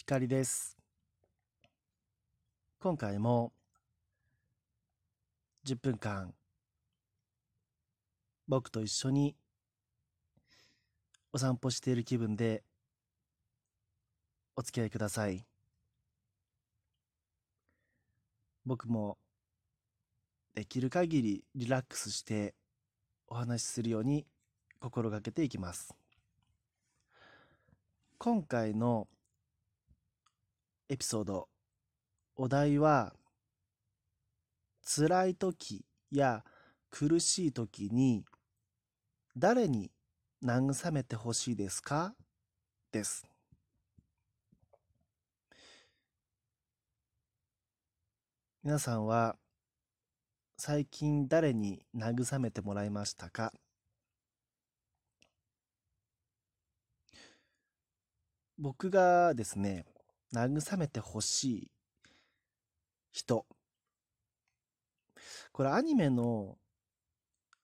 光です。今回も10分間僕と一緒にお散歩している気分でお付き合いください。僕もできる限りリラックスしてお話しするように心がけていきます。今回のエピソード。お題は辛い時や苦しい時に誰に慰めてほしいですか？です。皆さんは最近誰に慰めてもらいましたか？僕がですね慰めてほしい人。これアニメの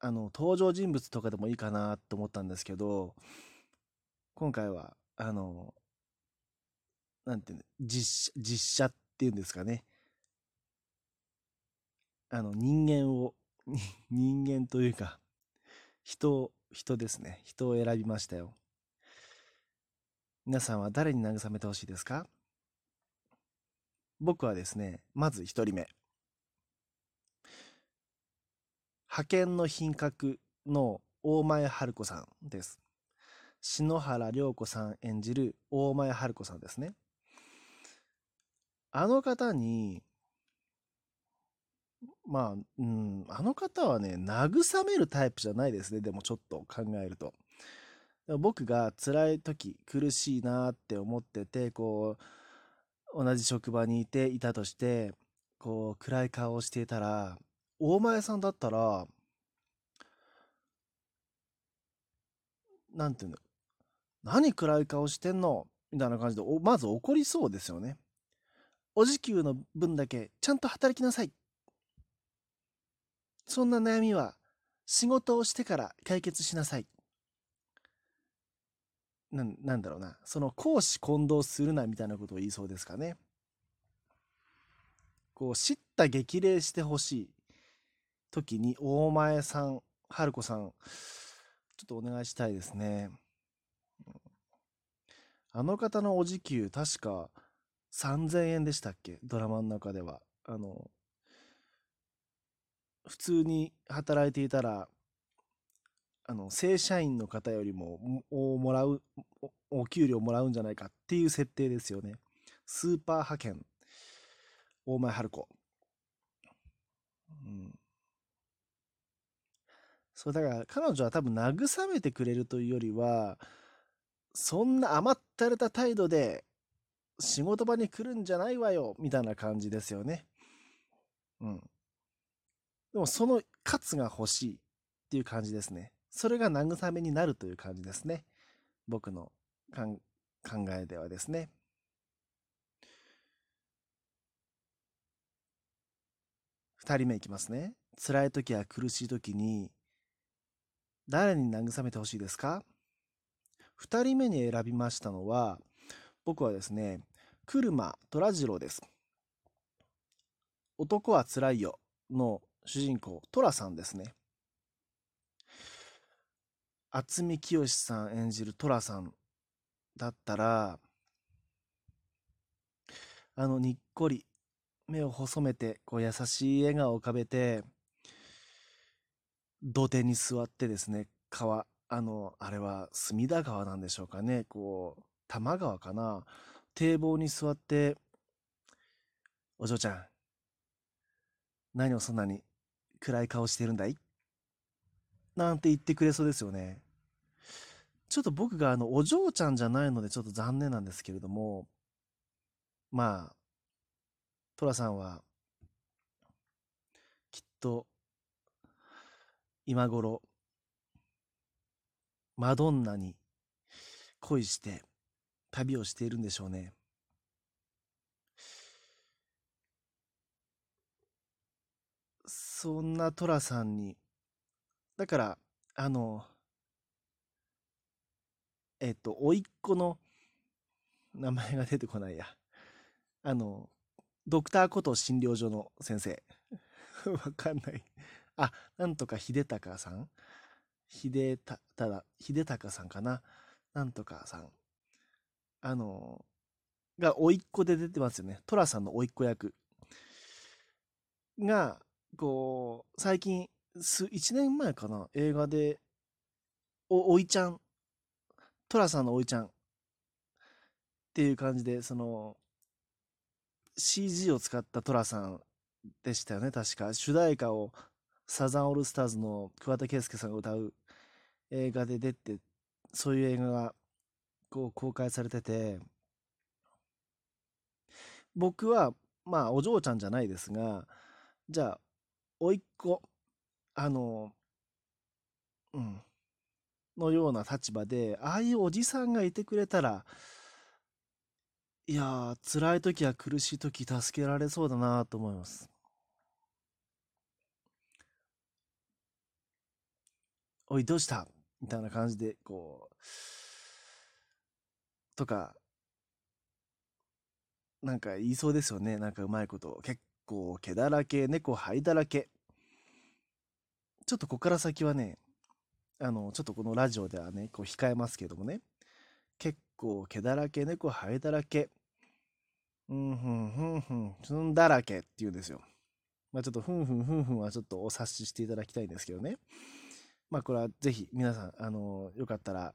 あの登場人物とかでもいいかなと思ったんですけど今回はあのなんていうの実写実写っていうんですかね。あの人間を 人間というか人人ですね。人を選びましたよ。皆さんは誰に慰めてほしいですか？僕はですねまず一人目。派遣の品格の大前春子さんです。篠原涼子さん演じる大前春子さんですね。あの方にまあ、うん、あの方はね慰めるタイプじゃないですねでもちょっと考えると。僕が辛い時苦しいなって思っててこう同じ職場にいていたとしてこう暗い顔をしていたら大前さんだったらなんていうの何暗い顔してんの？みたいな感じでまず怒りそうですよね。お時給の分だけちゃんと働きなさい。そんな悩みは仕事をしてから解決しなさい。ななんだろうな。その公私混同するなみたいなことを言いそうですかね。こう叱咤激励してほしい時に大前さん春子さんちょっとお願いしたいですね。あの方のお時給確か3000円でしたっけ？ドラマの中では。あの普通に働いていたらあの正社員の方よりもおもらうおお給料もらうんじゃないかっていう設定ですよね。スーパー派遣。大前春子。うん。そうだから彼女は多分慰めてくれるというよりはそんな甘ったれた態度で仕事場に来るんじゃないわよみたいな感じですよね。うん。でもその喝が欲しいっていう感じですね。それが慰めになるという感じですね。僕の考えではですね。2人目いきますね。辛い時や苦しい時に誰に慰めてほしいですか？2人目に選びましたのは僕はですね車虎次郎です。男はつらいよの主人公寅さんですね。渥美清さん演じる寅さんだったらあのにっこり目を細めてこう優しい笑顔を浮かべて土手に座ってですね川あのあれは隅田川なんでしょうかねこう多摩川かな堤防に座って「お嬢ちゃん何をそんなに暗い顔してるんだい?」なんて言ってくれそうですよね。ちょっと僕があのお嬢ちゃんじゃないのでちょっと残念なんですけれどもまあ寅さんはきっと今頃マドンナに恋して旅をしているんでしょうね。そんな寅さんにだからあのえっと甥っ子の名前が出てこないや。あの、ドクターこと診療所の先生。わかんない。あ、なんとか秀隆さん秀た、ただ、秀隆さんかななんとかさん。あの、が、甥っ子で出てますよね。寅さんの甥っ子役。が、こう、最近、す、1年前かな映画で、お、おいちゃん。寅さんのおいちゃん。っていう感じで、その、CG を使った寅さんでしたよね、確か。主題歌をサザンオールスターズの桑田佳祐さんが歌う映画で出て、そういう映画がこう公開されてて、僕は、まあ、お嬢ちゃんじゃないですが、じゃあ、おいっ子、あの、うん、のような立場で、ああいうおじさんがいてくれたら、いやー、辛い時や苦しい時助けられそうだなと思います。おい、どうした？みたいな感じで、こう、とか、なんか言いそうですよね。なんかうまいこと。結構毛だらけ、猫灰だらけ。ちょっとここから先はね、あの、ちょっとこのラジオではね、こう控えますけどもね。結構毛だらけ、猫灰だらけ。うんふんふんふん、ふんだらけって言うんですよ。まあちょっとふんふんふんふんはちょっとお察ししていただきたいんですけどね。まあこれはぜひ皆さん、あの、よかったら、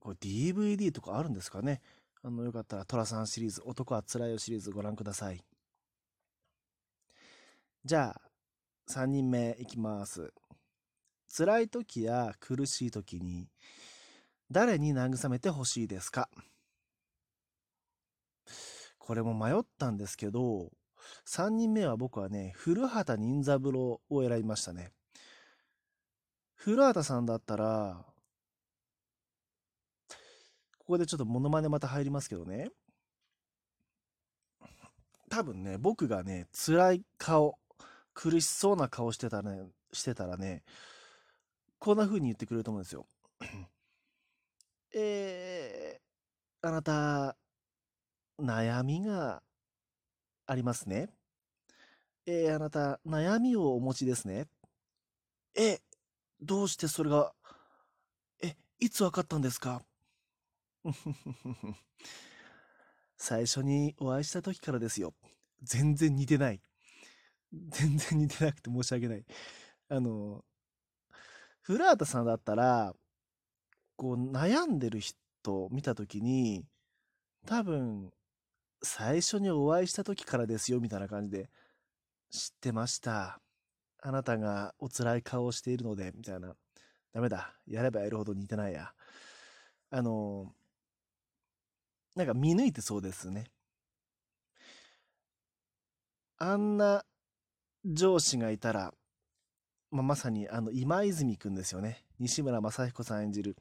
これ DVD とかあるんですかね。あの、よかったら、トラさんシリーズ、男はつらいよシリーズご覧ください。じゃあ、3人目いきます。辛い時や苦しい時に、誰に慰めてほしいですか？これも迷ったんですけど、3人目は僕はね、古畑任三郎を選びましたね。古畑さんだったら、ここでちょっとモノマネまた入りますけどね。多分ね、僕がね、辛い顔、苦しそうな顔してたね、してたらね、こんな風に言ってくれると思うんですよ。えー、あなた、悩みがありますね。えー、あなた、悩みをお持ちですね。え、どうしてそれが、え、いつわかったんですか？最初にお会いした時からですよ。全然似てない。全然似てなくて申し訳ない。あの、古畑さんだったら、こう悩んでる人を見た時に、多分、最初にお会いした時からですよ、みたいな感じで、知ってました。あなたがお辛い顔をしているので、みたいな。ダメだ。やればやるほど似てないや。あの、なんか見抜いてそうですね。あんな上司がいたら、まあ、まさにあの今泉くんですよね。西村雅彦さん演じる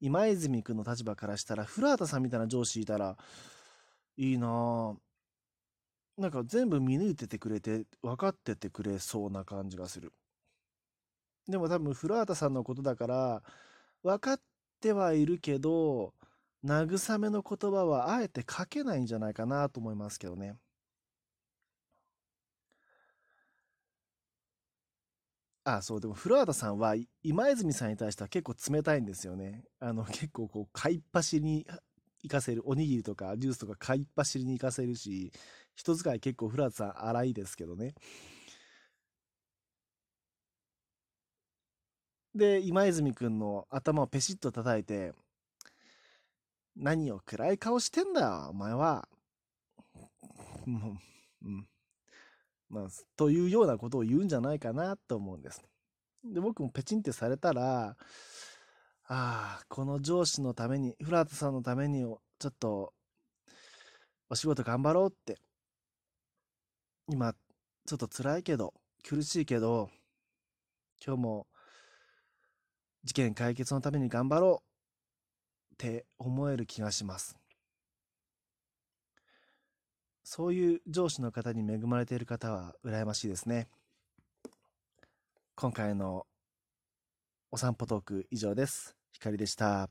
今泉くんの立場からしたら、古畑さんみたいな上司いたら、いいなぁ。なんか全部見抜いててくれて、分かっててくれそうな感じがする。でも多分古畑さんのことだから、分かってはいるけど、慰めの言葉はあえて書けないんじゃないかなと思いますけどね。あ、そう、でも古畑さんは今泉さんに対しては結構冷たいんですよね。あの、結構こう、買いっ走りに行かせる、おにぎりとかジュースとか買いっ走りに行かせるし、人使い結構古畑さん荒いですけどね。で、今泉くんの頭をペシッと叩いて、何を暗い顔してんだよ、お前は。うん。まあ、というようなことを言うんじゃないかなと思うんです。で、僕もペチンってされたら、ああ、この上司のために、フラートさんのために、ちょっと、お仕事頑張ろうって。今、ちょっと辛いけど、苦しいけど、今日も、事件解決のために頑張ろうって思える気がします。そういう上司の方に恵まれている方は羨ましいですね。今回のお散歩トーク以上です。ひかりでした。